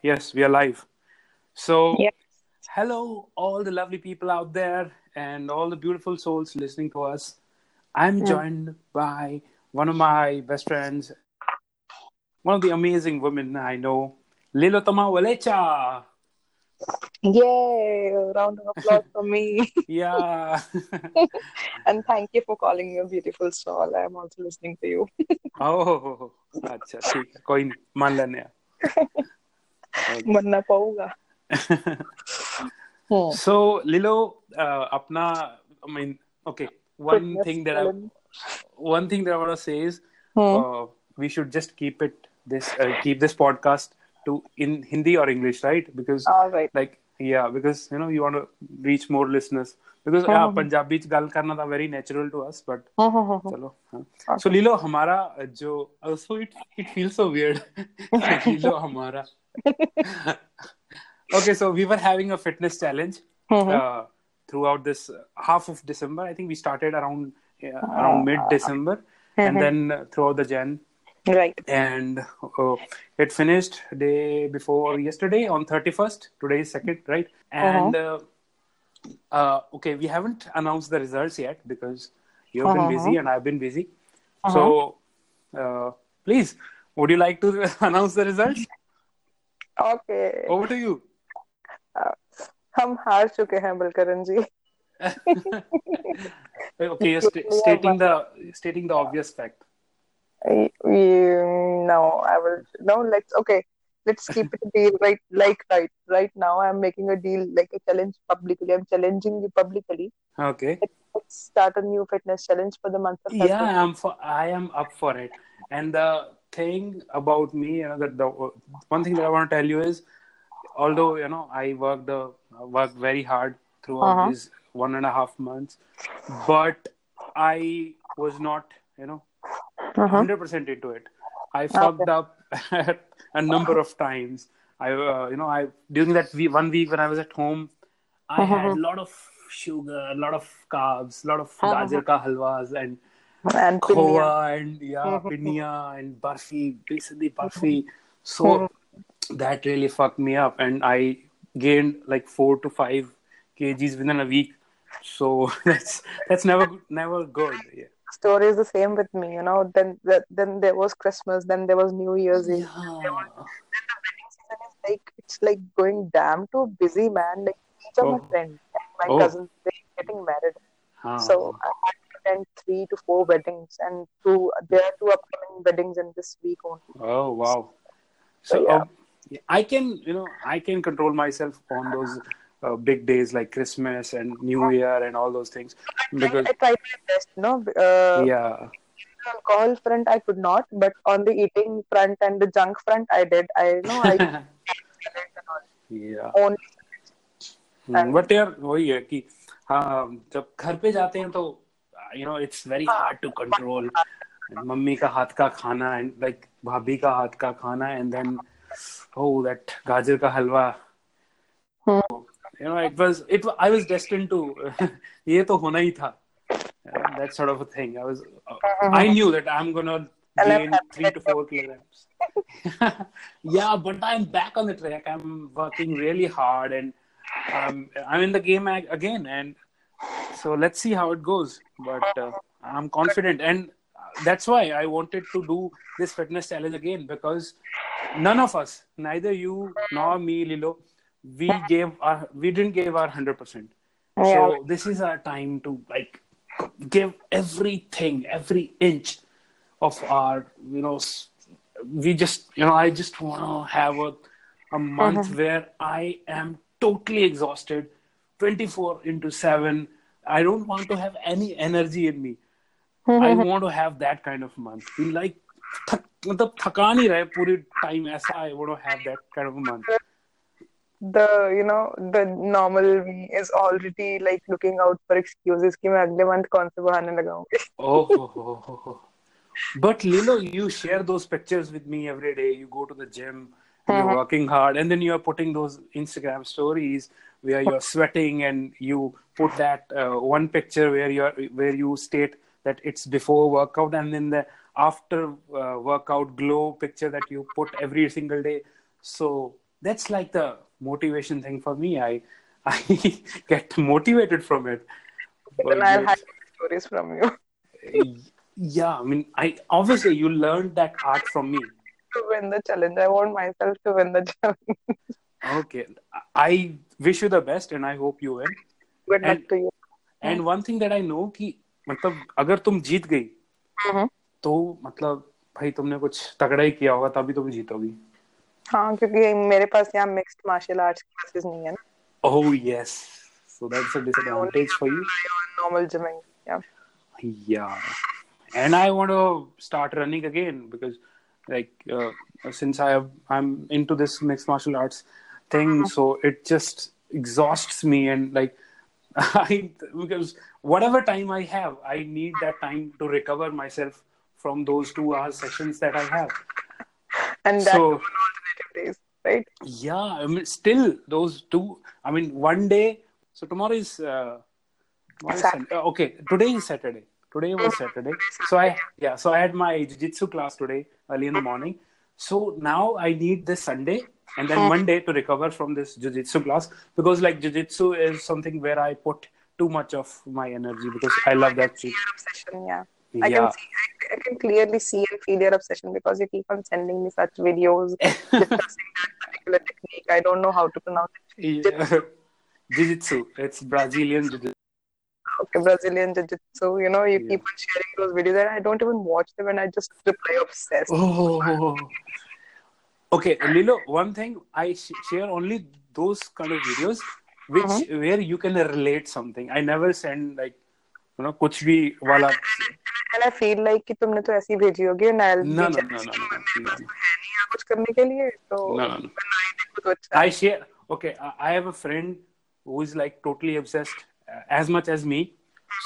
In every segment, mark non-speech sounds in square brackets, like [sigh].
Yes, we are live. So, Yes. hello, all the lovely people out there and all the beautiful souls listening to us. I'm joined by one of my best friends, one of the amazing women I know, Lilotama Walecha. Yay! Round of applause for me. [laughs] Yeah. [laughs] and thank you for calling me a beautiful soul. I'm also listening to you. [laughs] oh, अच्छा ठीक है कोई नहीं मान लेने हैं मरना पाऊंगा [laughs] Hmm. So, Lilo, uh, apna, I mean, okay, one Fitness thing that I, challenge. one thing that I want to say is Hmm. uh, we should just keep it this uh, keep this podcast to in Hindi or English, right? Because All right. like yeah, because you know you want to reach more listeners. Because yeah, Punjabi च गल करना था very natural to us, but चलो हाँ. So Lilo हमारा जो uh, so it it feels so weird. [laughs] Lilo हमारा. [laughs] okay, so we were having a fitness challenge uh, throughout this uh, half of December. I think we started around uh, around mid December, and then uh, throughout the Jan, Right. and uh, it finished day before yesterday on 31st. Today is second, right? And uh, uh, okay, we haven't announced the results yet because you've been busy and I've been busy. So, uh, please, would you like to [laughs] announce the results? Okay. Over to you. हम हार चुके हैं Balkaran ji okay, you're [laughs] sta- stating the [laughs] stating the obvious fact. You- no, I will. No, let's. Okay, let's keep it a deal. Right, like right, right now, I'm making a deal, like a challenge publicly. I'm challenging you publicly. Okay. Let's start a new fitness challenge for the month of Yeah, February. I'm for, I am up for it. And the thing about me, you know, that the one thing that I want to tell you is, although you know I worked uh, worked very hard throughout these one and a half months, but I was not, you know, Uh-huh. 100% into it. I fucked up a number of times. I, uh, you know, I during that week, one week when I was at home, I uh-huh. had a lot of sugar, a lot of carbs, a lot of uh-huh. gajar ka halwas and And khoa and yeah, pinya and barfi, basically barfi. So that really fucked me up, and I gained like four to five kgs within a week. So [laughs] that's that's never never good. Yeah. Story is the same with me. You know, then the, then there was Christmas, then there was New Year's Eve. Yeah. Then the wedding season is like it's like going damn too busy, man. Like each of Oh. my friends, my Oh. cousins, they're getting married. Huh. So I had to attend three to four weddings, and two there are two upcoming weddings in this week only. Oh wow! So um, I can, you know, I can control myself on those uh, big days like Christmas and New Year and all those things because I tried my best, you know. Uh, yeah, on alcohol front, I could not, but on the eating front and the junk front, I did. I know I [laughs] and all. yeah. only but यार वही है कि हाँ जब घर पे जाते हैं तो you know it's very hard to control mummy का हाथ का खाना एंड लाइक भाभी का हाथ का खाना and then oh that gajar ka halwa you know it was it i was destined to [laughs] that sort of a thing. I was uh, i knew that i'm going to gain 3 to 4 kilograms. [laughs] Yeah but i'm back on the track. I'm working really hard and um, i'm in the game again and so let's see how it goes. But uh, i'm confident and that's why i wanted to do this fitness challenge again because none of us neither you nor me lilo we gave our we didn't give our 100% so this is our time to like give everything every inch of our you know s- we just you know i just want to have a, a month where i am totally exhausted 24 into 7 i don't want to have any energy in me i want to have that kind of month Feel like थक मतलब थका नहीं रहे पूरी time ऐसा I want to have that kind of a month the you know the normal me is already like looking out for excuses कि मैं अगले month कौन से बहाने लगाऊंगी Oh, ho, ho, ho, ho. But Lilo, you share those pictures with me every day. You go to the gym, you're working hard, and then you are putting those Instagram stories where you're sweating, and you put that uh, one picture where you're where you state that it's before workout, and then the after uh, workout glow picture that you put every single day. So that's like the motivation thing for me. I I get motivated from it. But then I'll have stories from you. yeah, I mean, I obviously you learned that art from me. To win the challenge, I want myself to win the challenge. okay, I wish you the best, and I hope you win. Good luck to you. And one thing that I know कि मतलब अगर तुम जीत गई mm-hmm. तो मतलब भाई तुमने कुछ तगड़ा ही किया होगा तभी तुम जीतोगी हाँ क्योंकि मेरे पास यहाँ मिक्स्ड मार्शल आर्ट्स क्लासेस नहीं है ना Oh yes. So that's a disadvantage for you. Normal gymming. Yeah. Yeah. And I want to start running again because, like, uh, since I have, I'm into this mixed martial arts thing, mm-hmm. so it just exhausts me and like, [laughs] I because whatever time I have, I need that time to recover myself from those two hour sessions that I have. And that's so, days right? Yeah, I mean, still those two. I mean, one day. So tomorrow is. Uh, tomorrow is okay, today is Saturday. Today was Saturday. So I yeah. So I had my jiu-jitsu class today early in the morning. So now I need this Sunday and then Monday to recover from this jiu-jitsu class because like jiu-jitsu is something where I put too much of my energy because I love that. Obsession, yeah. I yeah. can see, I, I, can clearly see and feel your obsession because you keep on sending me such videos [laughs] discussing that particular technique. I don't know how to pronounce it. Yeah. [laughs] Jiu-jitsu. It's Brazilian jiu-jitsu. Okay, Brazilian jiu-jitsu. You know, you yeah. keep on sharing those videos and I don't even watch them and I just reply obsessed. Oh. Okay, Lilo, one thing I sh- share only those kind of videos which uh-huh. where you can relate something. I never send like ना कुछ भी वाला I feel like कि तुमने तो ऐसी भेजी होगी ना ना ना ना ना कुछ करने के लिए तो I share okay I have a friend who is like totally obsessed as much as me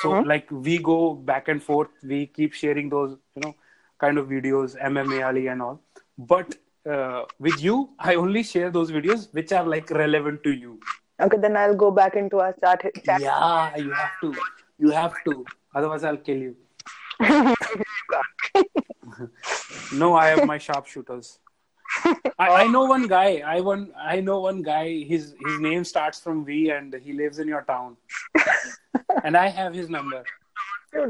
so like we go back and forth we keep sharing those you know kind of videos MMA वाली and all but Uh, with you, I only share those videos which are like relevant to you. Okay, then I'll go back into our chat. chat. Yeah, you have you have to otherwise I'll kill you [laughs] no, I have my sharpshooters. I, I know one guy. I one. I know one guy. His his name starts from V, and he lives in your town. [laughs] and I have his number. [laughs]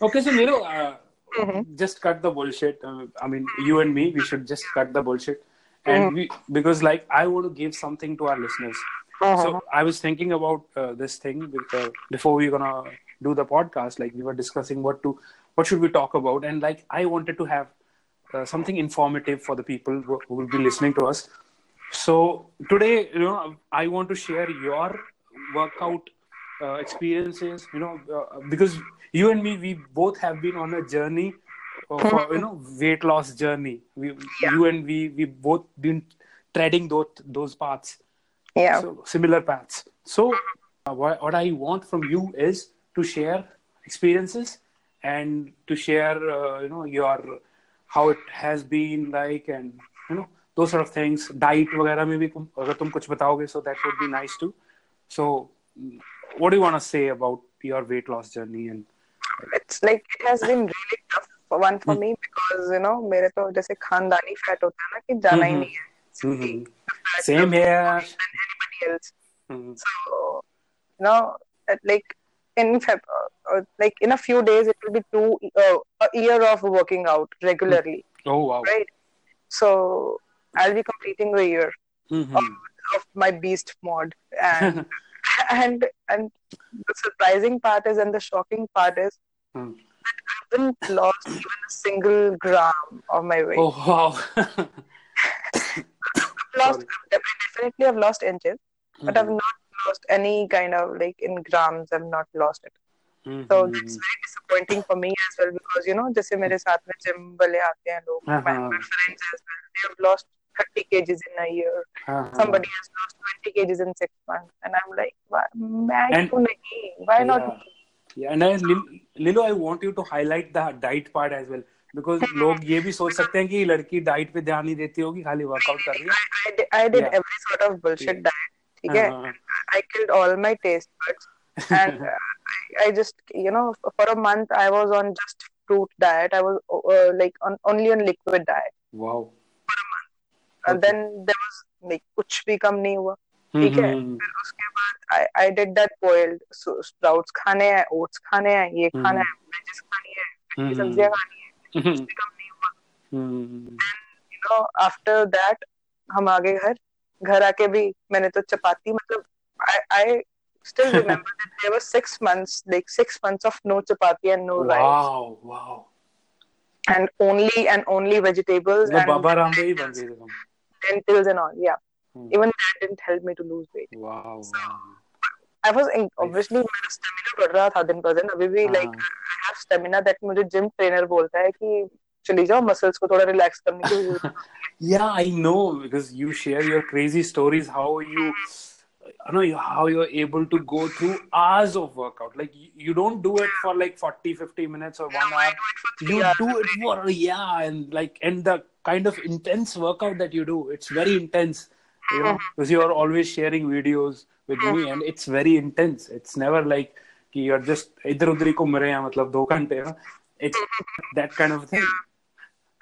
Okay, so Nero, uh, mm-hmm. just cut the bullshit. Uh, I mean, you and me, we should just cut the bullshit, and mm-hmm. we because like I want to give something to our listeners. Uh-huh. So I was thinking about uh, this thing uh, before we are gonna do the podcast. Like we were discussing what to, what should we talk about, and like I wanted to have uh, something informative for the people who, who, will be listening to us. So today, you know, I want to share your workout uh, experiences. You know, uh, because you and me, we both have been on a journey uh, you know weight loss journey. We, yeah. you and we, we both been treading those those paths yeah so, similar paths so uh, what, what i want from you is to share experiences and to share uh, you know your how it has been like and you know those sort of things diet वगैरह में भी अगर तुम कुछ बताओगे so that would be nice too so what do you want to say about your weight loss journey and it's like it has been really tough one for me because you know मेरे तो जैसे खानदानी fat होता है ना कि जाना ही नहीं है Mm-hmm. Same here. Than Anybody else. Mm-hmm. So, you know, like in Feb, uh, like in a few days, it will be two uh, a year of working out regularly. Oh wow! Right. So I'll be completing a year mm-hmm. of, of, my beast mod, and [laughs] and and the surprising part is, and the shocking part is. Mm. I haven't lost even a single gram of my weight. Oh wow! [laughs] lost definitely I've lost inches, mm-hmm. but I've mm-hmm. not lost any kind of like in grams. I've not lost it. Mm-hmm. So it's very disappointing for me as well because you know जैसे मेरे साथ में gym वाले आते हैं लोग my, my friends as well they have lost 30 kgs in a year. Uh-huh. Somebody has lost 20 kgs in six months, and I'm like, why, and, Why yeah. not me? Yeah, and I, Lilo, I want you to highlight the diet part as well. because लोग ये भी सोच सकते हैं कि लड़की diet पे ध्यान नहीं देती होगी खाली वर्कआउट कर रही है। I did every sort of bullshit diet ठीक है? I killed all my taste buds and I just you know for a month I was on just fruit diet. I was uh, like on only on liquid diet. Wow. And then there was like कुछ भी कम नहीं हुआ ठीक है? हम्म, फिर उसके बाद I I did that boiled sprouts खाने हैं ओट्स खाने हैं ये हम्म। खाना है वेजेस खानी है हम्म। सब्ज़ियाँ खानी हम्म, कम नहीं हुआ hmm, you know after that हम आ गए घर घर आके भी मैंने तो चपाती मतलब I still remember that there were six months like six months of no chapati and no wow, rice wow wow and only and only vegetables मतलब and ही बन गए lentils and all yeah Hmm. even that didn't help me to lose weight wow so, wow I was in, obviously मेरा stamina बढ़ रहा था दिन पर दिन अभी भी हाँ। Like I have stamina that मुझे जिम ट्रेनर बोलता है कि चली जाओ मसल्स को थोड़ा रिलैक्स करने की ज़रूरत है Yeah, I know because you share your crazy stories. How you, you know, you- how you're able to go through hours of workout. Like you, you don't do it for like 40, 50 minutes or one hour. You do it for yeah, and like and the kind of intense workout that you do, it's very intense. You know, because you are always sharing videos with me, and it's very intense. It's never like कि you're just इधर उधर ही घूम रहे हैं मतलब दो घंटे ना. It's that kind of thing.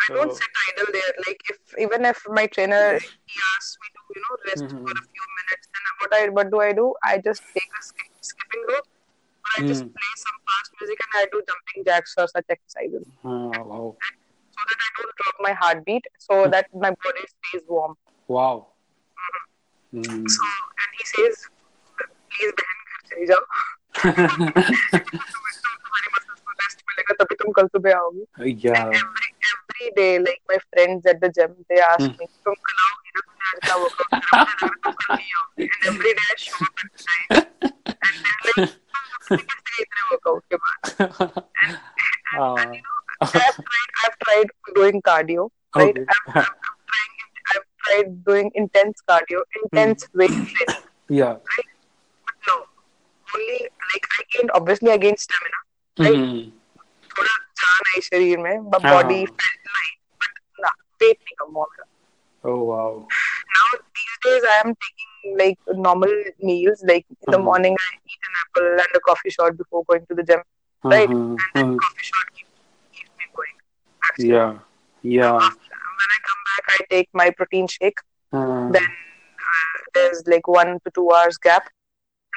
I don't So- sit idle there. Like if even if my trainer he asks me to you know rest Mhm. for a few minutes, then what I what do I do? I just take a skip, skipping rope, or I just Mm. play some fast music and I do jumping jacks or such exercises Ah, wow. so that I don't drop my heartbeat, so that my body stays warm. Wow. Hmm. So and he says, please बहन घर चली जाओ मिलेगा तभी तुम कल सुबह आओगी every day like my friends at the gym they ask me तुम कल आओगी ना तुमने आज का workout and every day I show up and like इतने वर्कआउट के बाद and you know I've tried I've tried doing cardio right okay. I've, I've, I've tried I've tried doing intense cardio intense weight training yeah right? But no, only like I gained, obviously I gained stamina, right? Hmm. थोड़ा जान आई शरीर में हाँ। Body felt light but ना wait नहीं कम हुआ मेरा Oh wow. now these days I am taking like normal meals like in the Mhm. morning I eat an apple and a coffee shot before going to the gym right Uh-huh. and then Uh, coffee shot keeps, keeps me going actually. yeah. Yeah. After, when I come back I take my protein shake Uh, then uh, there's like one to two hours gap and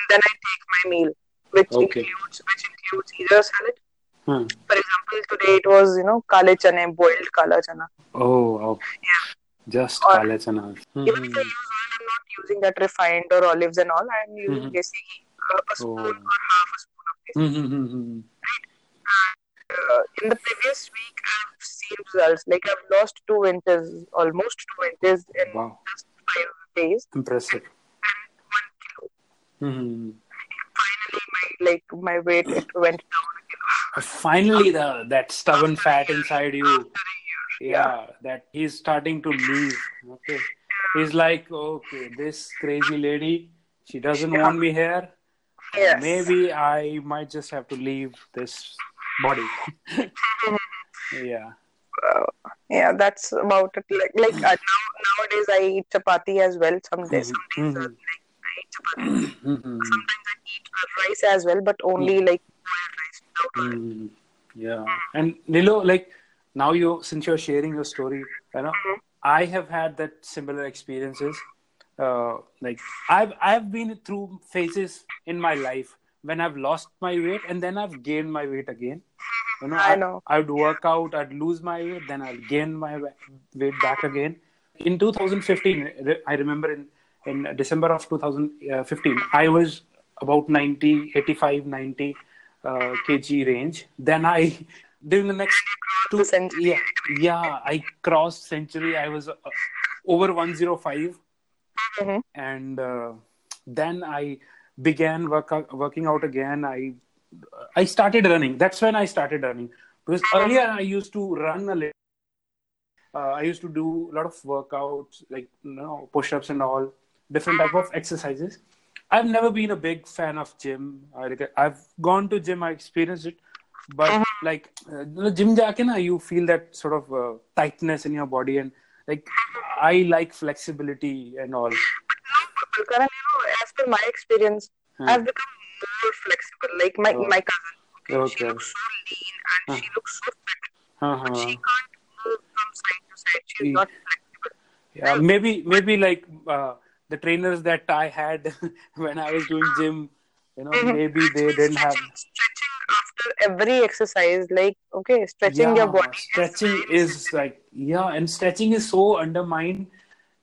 then I take my meal which Okay. includes which includes either salad hmm. for example today it was you know kale chane boiled kala chana Oh wow. Yeah. Just Or- kale chana. Even if I Hmm. use oil, I'm not using that refined or olives and all. I'm using Mhm. desi ghee, uh, a spoon Oh. or half a spoon of desi. Hmm, hmm, hmm, hmm. Uh, in the previous week, I've seen results. Like I've lost two inches, almost two inches in Wow. just five days, Impressive. And one kilo. Hmm. Finally, my like my weight it [laughs] went down a kilo. Finally, the that stubborn fat inside you. Yeah, that he's starting to leave. Okay. He's like, okay, this crazy lady, she doesn't want me here. Yes. Maybe I might just have to leave this body. [laughs] yeah. Uh, yeah, that's about it. Like, like uh, now nowadays I eat chapati as well. Some days, some days uh, Mhm. like chapati. Mhm. Sometimes I eat rice as well, but only like boiled rice without oil. Mm, yeah. And Lilo, like now you since you're sharing your story, you know, I have had that similar experiences. Uh, like I've I've been through phases in my life when I've lost my weight and then I've gained my weight again. You know, I know. I'd work out, I'd lose my weight, then I'd gain my weight back again. In 2015, I remember in in December of 2015, I was about 90, 85, 90 uh, kg range. Then I, during the next two, century. yeah, yeah, I crossed century. I was uh, over 105, Mhm. and uh, then I began work working out again. I I started running. That's when I started running because earlier I used to run a little. Uh, I used to do a lot of workouts, like you know, push-ups and all, different type of exercises. I've never been a big fan of gym. I, i've gone to gym, I experienced it, but like uh, gym jaake na, you feel that sort of uh, tightness in your body, and like I like flexibility and all. Karan, you know, as per my experience, Hmm. I've become more flexible. Like my Oh. my cousin, okay, she looks so lean and she looks so fit, Uh-huh. she can't move from side to right? She's not flexible. yeah maybe maybe like uh, the trainers that i had [laughs] when i was doing gym you know maybe they didn't have Stretching after every exercise, like okay, stretching your yeah body. stretching is like yeah and stretching is so undermined.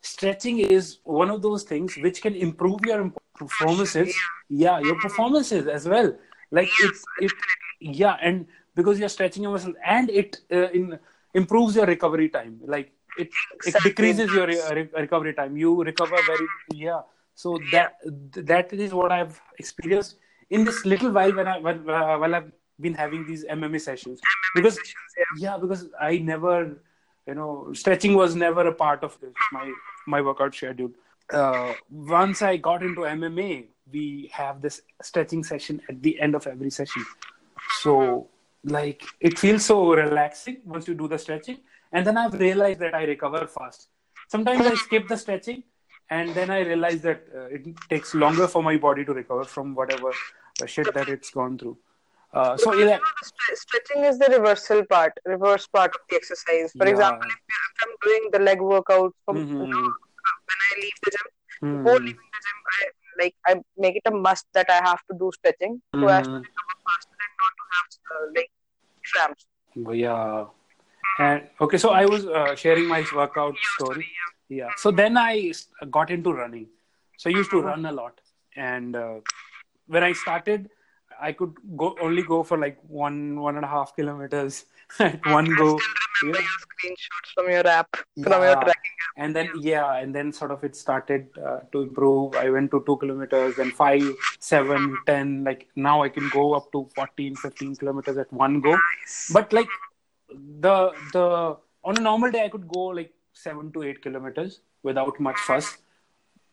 Stretching is one of those things which can improve your performances. Yeah. Your performances as well. Like Yes, it it yeah and because you're stretching your muscles and it uh, in improves your recovery time. Like it it decreases your re- re- recovery time. You recover very yeah. So that that is what i've experienced in this little while when i when, uh, while i've been having these mma sessions. Because yeah. because i never you know stretching was never a part of this, my my workout schedule. Uh, once i got into mma we have this stretching session at the end of every session. So like it feels so relaxing once you do the stretching and then i've realized that i recover fast sometimes i skip the stretching and then i realize that uh, it takes longer for my body to recover from whatever uh, shit that it's gone through uh, so yeah, Stre- stretching is the reversal part, reverse part of the exercise. For Yeah. example, if, I'm doing the leg workout from Mhm. you know, when I leave the gym, Hmm. before leaving the gym, I like I make it a must that I have to do stretching so as to recover faster and not to have uh, like cramps. Yeah. And okay, so I was uh, sharing my workout story. Yeah. So then I got into running. So I used to run a lot, and uh, when I started, I could go only go for like one one and a half kilometers [laughs] at one go. Yeah. your screenshots from your app, from your tracking app. And then yeah, and then sort of it started uh, to improve. I went to two kilometers, then five, seven, ten. Like now I can go up to 14, 15 kilometers at one go. But like the the on a normal day I could go like seven to eight kilometers without much fuss.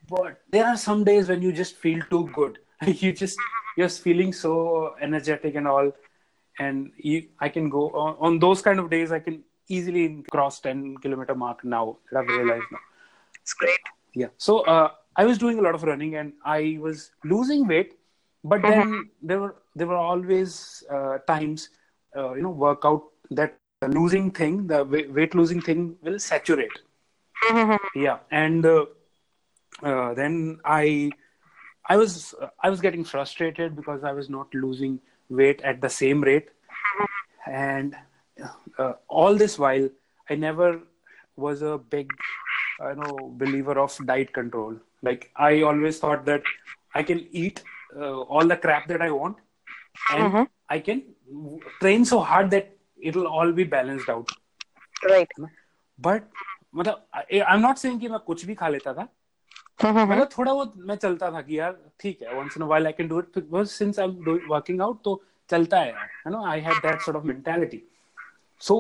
But there are some days when you just feel too good. [laughs] you just you're feeling so energetic and all, and you I can go on, on those kind of days. I can easily cross ten kilometer mark now. That I've realized now. It's great. Yeah. So uh, I was doing a lot of running and I was losing weight, but then there were there were always uh, times, uh, you know, workout that losing thing, the weight losing thing will saturate. Yeah, and uh, uh, then I I was I was getting frustrated because I was not losing weight at the same rate, and uh, all this while I never was a big you know believer of diet control. Like I always thought that I can eat uh, all the crap that I want, and I can train so hard that it'll all be balanced out. Right. But मतलब I am not saying कि मैं कुछ भी खा लेता था मतलब थोड़ा बहुत मैं चलता था कि यार ठीक है once in while I can do it because since I am working out तो चलता है you know I had that sort of mentality so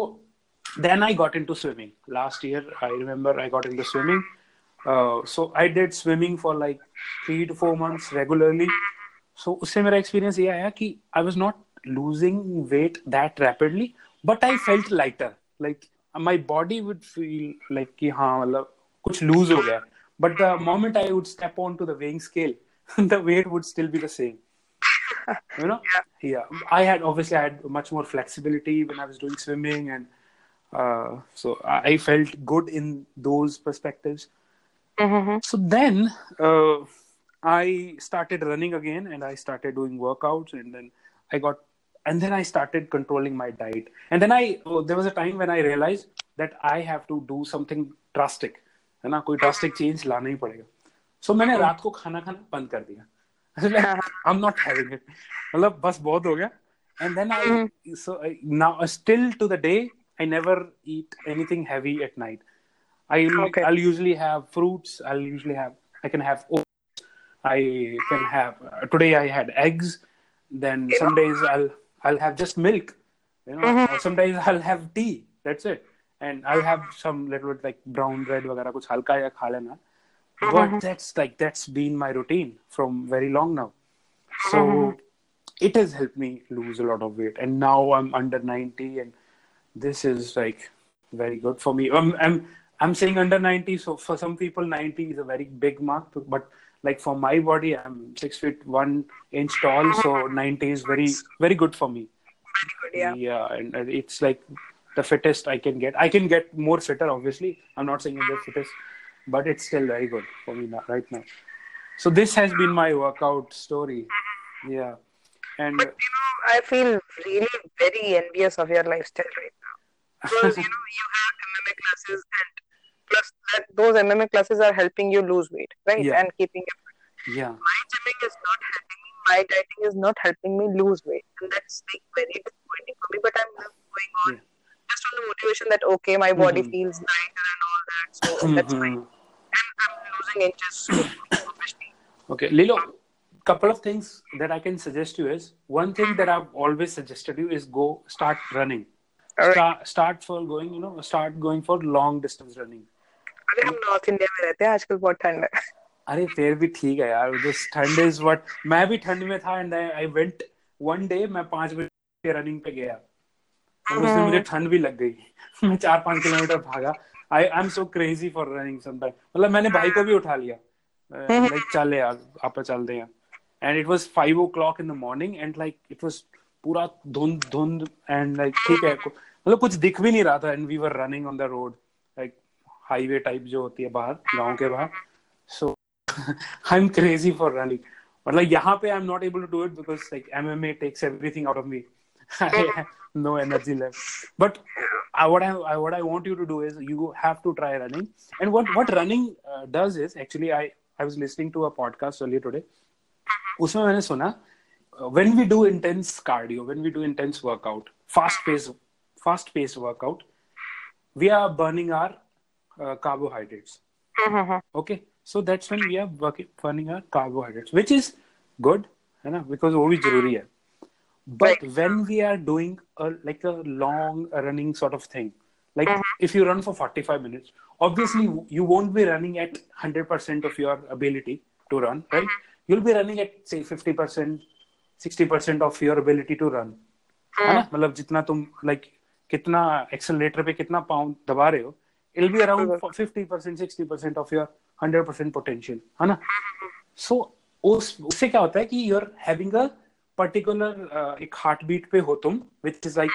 then I got into swimming. Last year, I remember I got into swimming. Uh, so I did swimming for like three to four months regularly. So उससे मेरा experience ये आया कि I was not losing weight that rapidly, but I felt lighter. Like my body would feel like कि हाँ मतलब कुछ lose हो गया. But the moment I would step onto the weighing scale, the [laughs] weight would still be the same. You know? Yeah. I had obviously I had much more flexibility when I was doing swimming and uh, so I I felt good in those perspectives. So then uh, I started running again and I started doing workouts and then I got and then I started controlling my diet. And then I oh, there was a time when I realized that I have to do something drastic. है ना कोई drastic change लाना ही पड़ेगा. So मैंने रात को खाना खाना बंद कर दिया. [laughs] like, I'm not having it. मतलब बस बहुत हो गया. And then I so I, now uh, still to the day I never eat anything heavy at night. I'll Okay. I'll usually have fruits. I'll usually have I can have oats. I can have uh, today I had eggs. Then some days I'll I'll have just milk. You know, or some days I'll have tea. That's it. And I'll have some little bit like brown bread वगैरह कुछ हल्का या खा लेना. But that's like that's been my routine from very long now. So it has helped me lose a lot of weight, and now I'm under 90, and this is like very good for me. I'm I'm I'm saying under 90, so for some people 90 is a very big mark, but like for my body, I'm six feet one inch tall, so 90 is very very good for me. Good, yeah. Yeah, and it's like the fittest I can get. I can get more fitter, obviously. I'm not saying I'm the fittest, but it's still very good for me now, right now. So this has been my workout story. Yeah, and But you know, I feel really very envious of your lifestyle right now. [laughs] Because you know, you have MMA classes and plus that those MMA classes are helping you lose weight, right? Yeah. And keeping fit. yeah, My gymming is not helping me, my dieting is not helping me lose weight. And that's like very disappointing for me. But I'm going on Yeah. just on the motivation that okay, my body Mhm. feels lighter and all that. So that's fine. And I'm losing inches obviously. Okay, Lilo, couple of things that I can suggest you is one thing that I've always suggested you is go start running. Alright. Start, start for going, you know, start going for long distance running. अरे हम north India में रहते हैं आजकल बहुत ठंड है। अरे फिर भी ठीक है यार दिस ठंड इज़ व्हाट मैं भी ठंड में था and I went one day मैं पाँच बजे रनिंग पे गया। और उसमें मुझे ठंड भी लग गई। मैं चार पाँच किलोमीटर भागा। I I am so crazy for running sometime मतलब मैंने भाई को भी उठा लिया। लाइक चल यार आप चलते हैं and it was five o'clock in the morning and like it was पूरा धुंध धुंध एंड लाइक ठीक है। मतलब कुछ दिख भी नहीं रहा था and we were running on the road highway type जो होती है बाहर गाँव के बाहर so I am crazy for running मतलब यहाँ पे I am not able to do it because like MMA takes everything out of me no energy left. But I, what I, what I want you to do is you have to try running. And what what running uh, does is actually I I was listening to a podcast earlier today. उसमें मैंने सुना uh, when we do intense cardio, when we do intense workout, fast pace fast paced workout, we are burning our uh, carbohydrates. Okay, so that's when we are working, burning our carbohydrates, which is good, है ना? Because वो भी जरूरी है. But when we are doing a like a long running sort of thing, like if you run for 45 minutes, obviously you won't be running at 100% of your ability to run, right? You'll be running at say 50%, 60% of your ability to run. है ना मतलब जितना तुम like कितना accelerator पे कितना pound दबा रहे हो it be around 50% 60% of your 100% potential है ना? सो उस उससे क्या होता है कि you are having a particular एक हार्ट बीट पे हो तुम which is like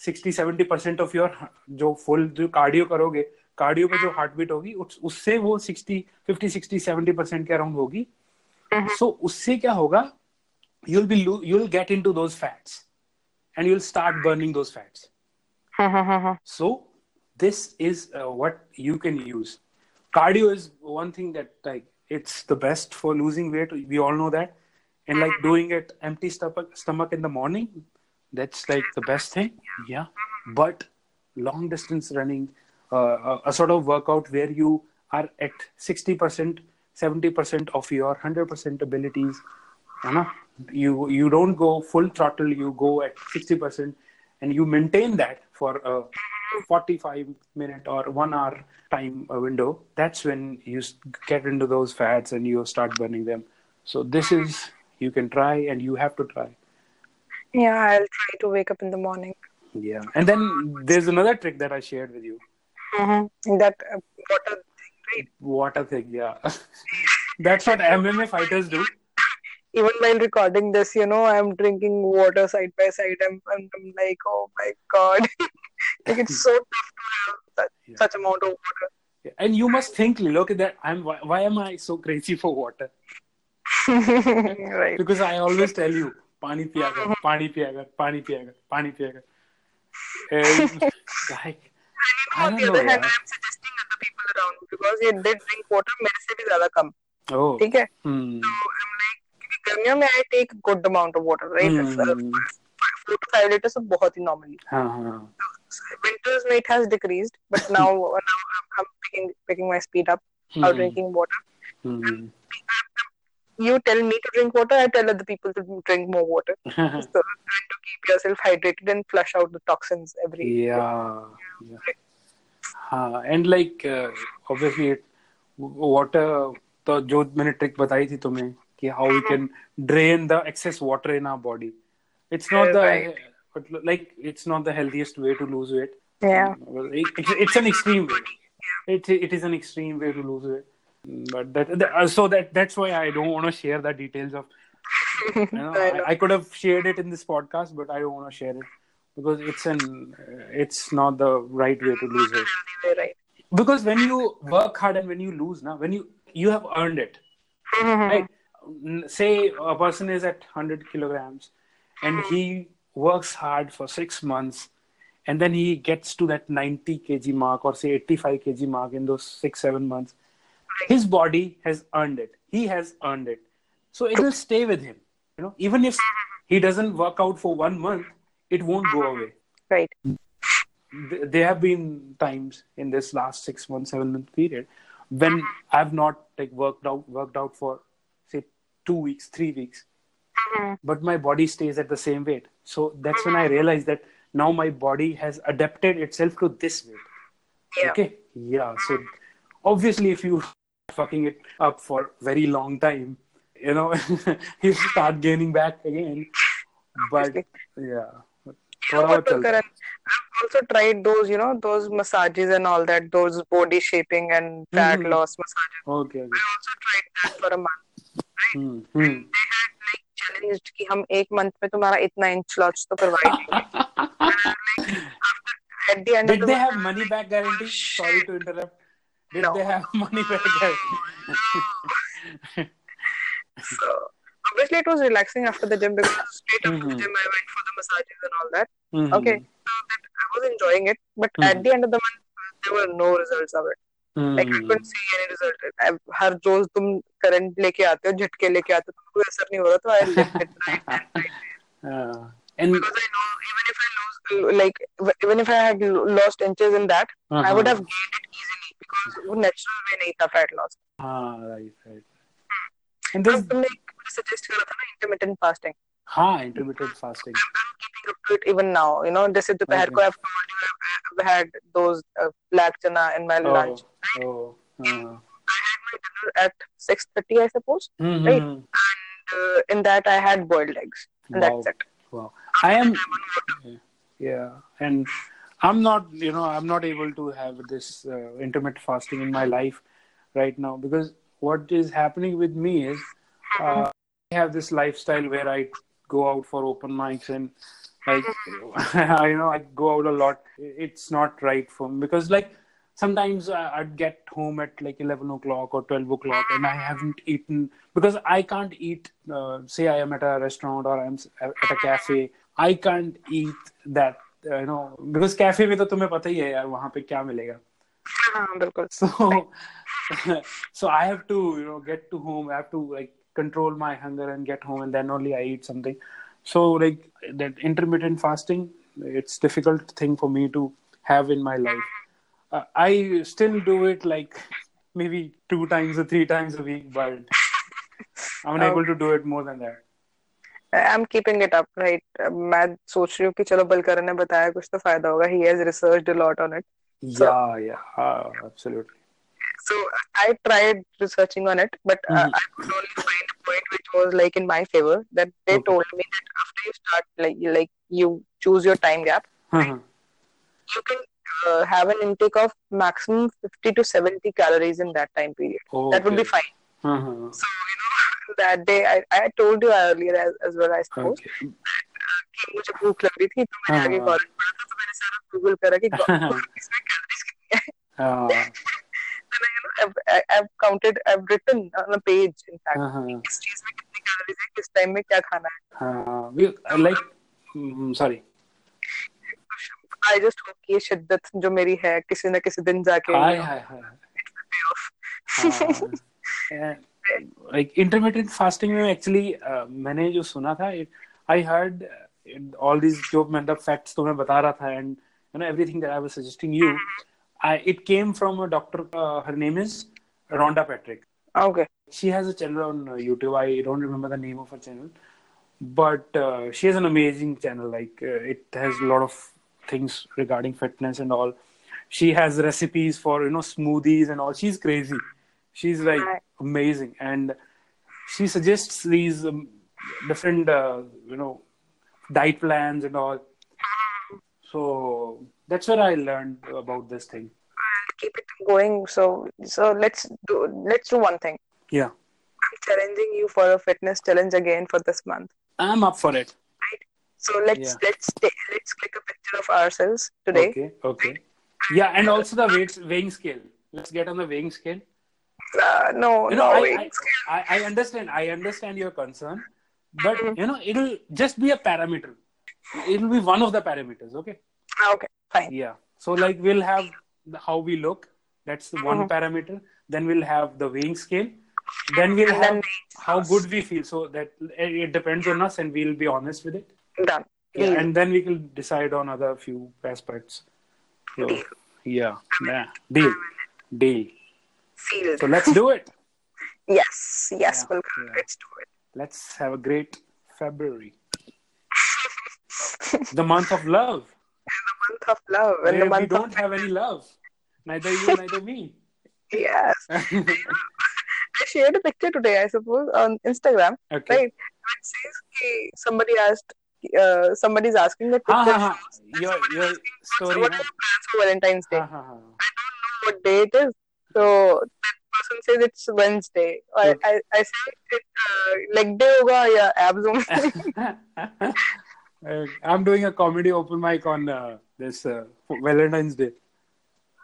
60 70 percent of your जो फुल जो कार्डियो करोगे कार्डियो पे जो हार्ट बीट होगी उस, उससे वो 60 50 60 70 परसेंट के अराउंड होगी। सो so, उससे क्या होगा you'll be lo- you'll get into those fats and you'll start burning those fats. [laughs] So this is uh, what you can use. Cardio is one thing that like it's the best for losing weight. We all know that. And like doing it empty stomach stomach in the morning that's like the best thing. Yeah. But long distance running uh, a, a sort of workout where you are at 60% 70% of your 100% abilities you know you you don't go full throttle you go at 60% and you maintain that for a 45 minute or 1 hour time uh, window that's when you get into those fats and you start burning them so this is you can try and you have to try Yeah, I'll try to wake up in the morning. yeah and then there's another trick that i shared with you Mm-hmm. That uh, water thing, right? water thing yeah [laughs] that's what mma fighters do Even while recording this, you know, I'm drinking water side by side. I'm, I'm, I'm like, oh my god, [laughs] like it's so tough to have such, Yeah. such amount of water. and you must think look at that i'm why, why am i so crazy for water [laughs] right. because I always tell you, पानी पिया कर, [laughs] पानी पिया कर, पानी पिया कर, पानी पिया कर. And [laughs] like, I On don't the know, other hand, यार. I'm suggesting other people around me because ये did drink water मेरे से भी ज्यादा कम Oh. ठीक है Hmm. So I'm like क्योंकि गर्मियों में I take good amount of water right Hmm. four to five liters तो बहुत ही normally हाँ हाँ. winters में it has decreased but [laughs] now now I'm, I'm picking picking my speed up Hmm. of drinking water Hmm. you tell me to drink water I tell other people to drink more water [laughs] so trying to keep yourself hydrated and flush out the toxins every yeah. yeah. हाँ and like uh, obviously it, water तो जो मैंने trick बताई थी तुम्हें कि how we can drain the excess water in our body. It's not the Right. but like it's not the healthiest way to lose weight. yeah it's, it's an extreme way. It, it is an extreme way to lose weight. But that, that uh, so that that's why I don't want to share the details of. You know, [laughs] I I, could have shared it in this podcast, but I don't want to share it. because it's an it's not the right way to lose weight right. because when you work hard and when you lose now when you you have earned it right say a person is at 100 kilograms and he works hard for six months and then he gets to that 90 kg mark or say 85 kg mark in those six seven months. His body has earned it. He has earned it. So it will stay with him you know. Even if he doesn't work out for one month it won't go away. Right. there have been times in this last six months, seven month period when I've not like worked out worked out for say two weeks, three weeks, mm-hmm. but my body stays at the same weight so that's mm-hmm. when i mm-hmm. realized that now my body has adapted itself to this weight yeah. okay yeah so obviously if you fucking it up for very long time you know [laughs] you start gaining back again but yeah what I've also tried those, you know, those massages and all that, those body shaping and fat mm-hmm. loss massages. Okay, okay. I also tried that for a month. Right? Mm-hmm. They had challenged कि हम एक month में तुम्हारा इतना inch loss तो करवा देंगे. At the end Did of the they have money back guarantee? Sorry to interrupt. Did No. they have money back guarantee? So obviously it was relaxing after the gym because straight after mm-hmm. the Mhm. gym I went for the massages and all that. Mhm. Okay, so that I was enjoying it, but mm-hmm. at Mhm. the end of the month there were no results of it. Like I Mhm. see any result. हर रोज तुम current लेके आते हो झटके लेके आते हो तो कोई असर नहीं हो रहा तो there. Uh, and because I know even if I lose like even if I had lost inches in that uh-huh. I would Uh-huh. have gained it easily because वो natural way नहीं था fat loss. Ah, right, right. And this, तुमने suggest करा था ना intermittent fasting. हाँ, intermittent fasting. I'm keeping up to it even now. You know, जैसे दोपहर. को I've told you I've had those uh, black chana in my Oh, lunch. oh. Uh. I had my dinner at 6:30, I suppose, Mhm. Right. and uh, in that I had boiled eggs, and Wow. that's it. Wow. I am. Yeah, and I'm not. You know, I'm not able to have this uh, intermittent fasting in my life right now because what is happening with me is uh, I have this lifestyle where I go out for open mics and like [laughs] you know I go out a lot. It's not right for me because like sometimes I- I'd get home at like 11 o'clock or 12 o'clock and I haven't eaten because I can't eat. Uh, say I am at a restaurant or I'm at a cafe. I can't eat that. Uh, you know because cafe में तो [laughs] तुम्हें पता ही है यार वहाँ पे क्या मिलेगा हाँ बिल्कुल. so so i have to you know get to home i have to like control my hunger and get home and then only i eat something so like that intermittent fasting it's difficult thing for me to have in my life uh, i still do it like maybe two times or three times a week but i'm unable to do it more than that I'm keeping it up, right? Uh, मैं सोच रही हूँ कि चलो बलकरण ने बताया कुछ तो फायदा होगा. He has researched a lot on it. So- yeah yeah uh, absolutely So I tried researching on it, but uh, Mhm. I could only find a point which was like in my favor. That they Okay. told me that after you start, like you, like you choose your time gap, uh-huh. you can uh, have an intake of maximum 50 to 70 calories in that time period. That would be Okay. fine. uh-huh. So you know [laughs] that day I, I told you earlier as, as well, I suppose. okay कि मुझे भूख लग रही थी तो मैंने हाँ, आगे हाँ। कॉलेज पढ़ा था तो मैंने सारा गूगल करा कि इसमें [laughs] कैलोरीज कितनी है uh, then [laughs] I, you know, I've, I- I've counted I've written on a page in fact uh-huh. किस चीज में कितनी कैलोरीज है किस टाइम में क्या खाना है? Like sorry I just hope कि ये शिद्दत जो मेरी है किसी ना किसी दिन जाके hi hi hi intermediate fasting में एक्चुअली मैंने जो सुना था आई हर्ड ऑल दिस जो मतलब फैक्ट्स तो मैं बता रहा था and you know everything that I was suggesting you it came from a doctor her name is Rhonda Patrick okay she has a channel on uh, YouTube. I don't remember the name of her channel, but uh, she has an amazing channel. Like uh, it has a lot of things regarding fitness and all. She has recipes for you know smoothies and all. She's crazy. She's like amazing, and she suggests these um, different uh, you know diet plans and all. So that's where I learned about this thing. Keep it going so so let's do let's do one thing Yeah, I'm challenging you for a fitness challenge again for this month I'm up for it. Right? So let's Yeah. let's let's click a picture of ourselves today. Okay, okay. Yeah, and also the weights weighing scale. Let's get on the weighing scale. Uh, no, You no, I, wait. I, I, I understand. I understand your concern, but Mm-hmm. you know, it'll just be a parameter. It'll be one of the parameters. Okay. Ah, Okay, fine. Yeah. So like we'll have the, how we look. That's the Mm-hmm. one parameter. Then we'll have the weighing scale. Then we'll And have then how good we feel. So that eh, it depends on us, and we'll be honest with it. done. Yeah, and then we can decide on other few aspects. So, yeah, yeah, deal, deal. Sealed. So let's do it. [laughs] yes, yes, Yeah, Vulcan. yeah. Let's do it. Let's have a great February, the month of love, [laughs] The month of love and where the we don't of have any love, neither you, neither me. [laughs] yes. I shared a picture today, I suppose, on Instagram. okay. Right. It says ki somebody asked, uh, somebody's asking that Ha picture. ha. Your your story. what are your plans for Valentine's Day? Ha ha know What day it is? So that person says it's Wednesday. I Okay. I, I say it uh, leg day hoga ya abs [laughs] I'm doing a comedy open mic on uh, this uh, Valentine's Day.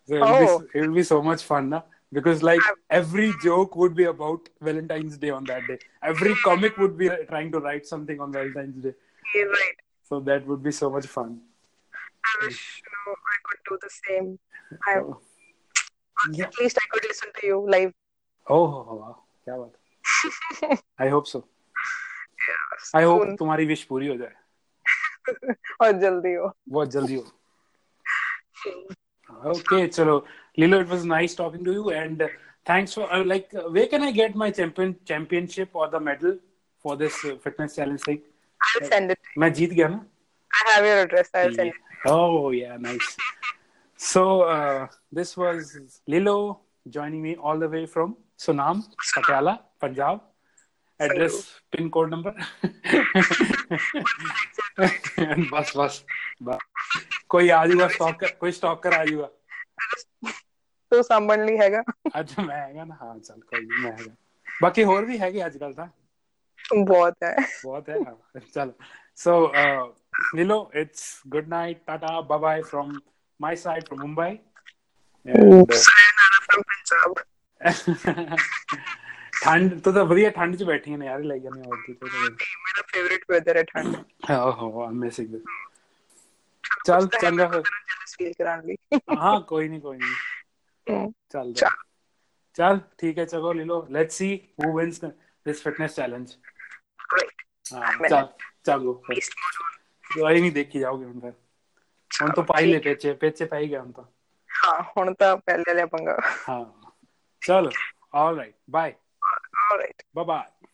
So it'll, Oh. be, it'll be so much fun, na? Because like every joke would be about Valentine's Day on that day. Every comic would be uh, trying to write something on Valentine's Day. You're right. So that would be so much fun. I wish you know I could do the same. I, Oh, yeah. At least I could listen to you live. oh, oh, wow. क्या बात I hope so. I hope soon. तुम्हारी wish पूरी हो जाए और जल्दी हो बहुत जल्दी हो okay chalo lilo it was nice talking to you and uh, thanks for uh, like uh, where can i get my champion championship or the medal for this uh, fitness challenge thing I'll send it. मैं जीत गया ना I have your address. I'll send it. oh yeah nice so uh, this was lilo joining me all the way from sunam patiala punjab address pin code number and बस बस बस कोई आ जाऊगा stalker कोई stalker आ जाऊगा ਤੂੰ ਸਾਂਭਣ ਲਈ ਹੈਗਾ ਅੱਜ ਮੈਂ ਹੈਗਾ ਨਾ ਹਾਂ ਚੱਲ ਕੋਈ ਨੀ ਮੈਂ ਹੈਗਾ ਬਾਕੀ ਹੋਰ ਵੀ ਹੈਗੇ ਅੱਜ ਕੱਲ ਤਾਂ ਬਹੁਤ ਹੈ ਬਹੁਤ ਹੈ ਹਾਂ, ਚੱਲ so Nilo it's good night tata bye bye from my side from Mumbai sayonara from Punjab ਠੰਡ ਤੂੰ ਤਾਂ ਵਧੀਆ ਠੰਡ 'ਚ ਬੈਠੀਆਂ ਨੇ ਯਾਰ ਲਈ ਜਾਂਦੀ ਹੋਰ ਕੀ ਤੇ ਮੇਰਾ ਫੇਵਰਿਟ weather ਹੈ ਠੰਡ ਓਹੋ ਆਮ ਮਿਸਿੰਗ ਦਿਸ ਚੱਲ ਚੰਗਾ ਫਿਰ ਜੈਲਸ ਫੀਲ ਕਰਾਉਣ ਲਈ ਹਾਂ ਕੋਈ ਨਹੀਂ ਕੋਈ ਨਹੀਂ ਹਮ, ਚੱਲ ਚੱਲ। ਚੱਲ ਠੀਕ ਹੈ ਚਲੋ Lilo let's see who wins this fitness challenge great. ਹਾਂ ਮੈਂ- ਚੱਲ ਚਲੋ ਫਿਰ Least module. ਦਵਾਈ ਨਹੀਂ ਦੇਖੀ ਜਾਓਗੇ ਹੁਣ ਫਿਰ ਹੁਣ ਤਾਂ ਪਾਈ ਲੈ ਪੇਚੇ ਪੇਚੇ ਪਾਈ ਗਿਆ ਹੁਣ ਤਾਂ ਹਾਂ ਹੁਣ ਤਾਂ ਪਹਿਲੇ ਵਾਲਾ ਪੰਗਾ ਹਾਂ ਚਲ all right bye alright bye bye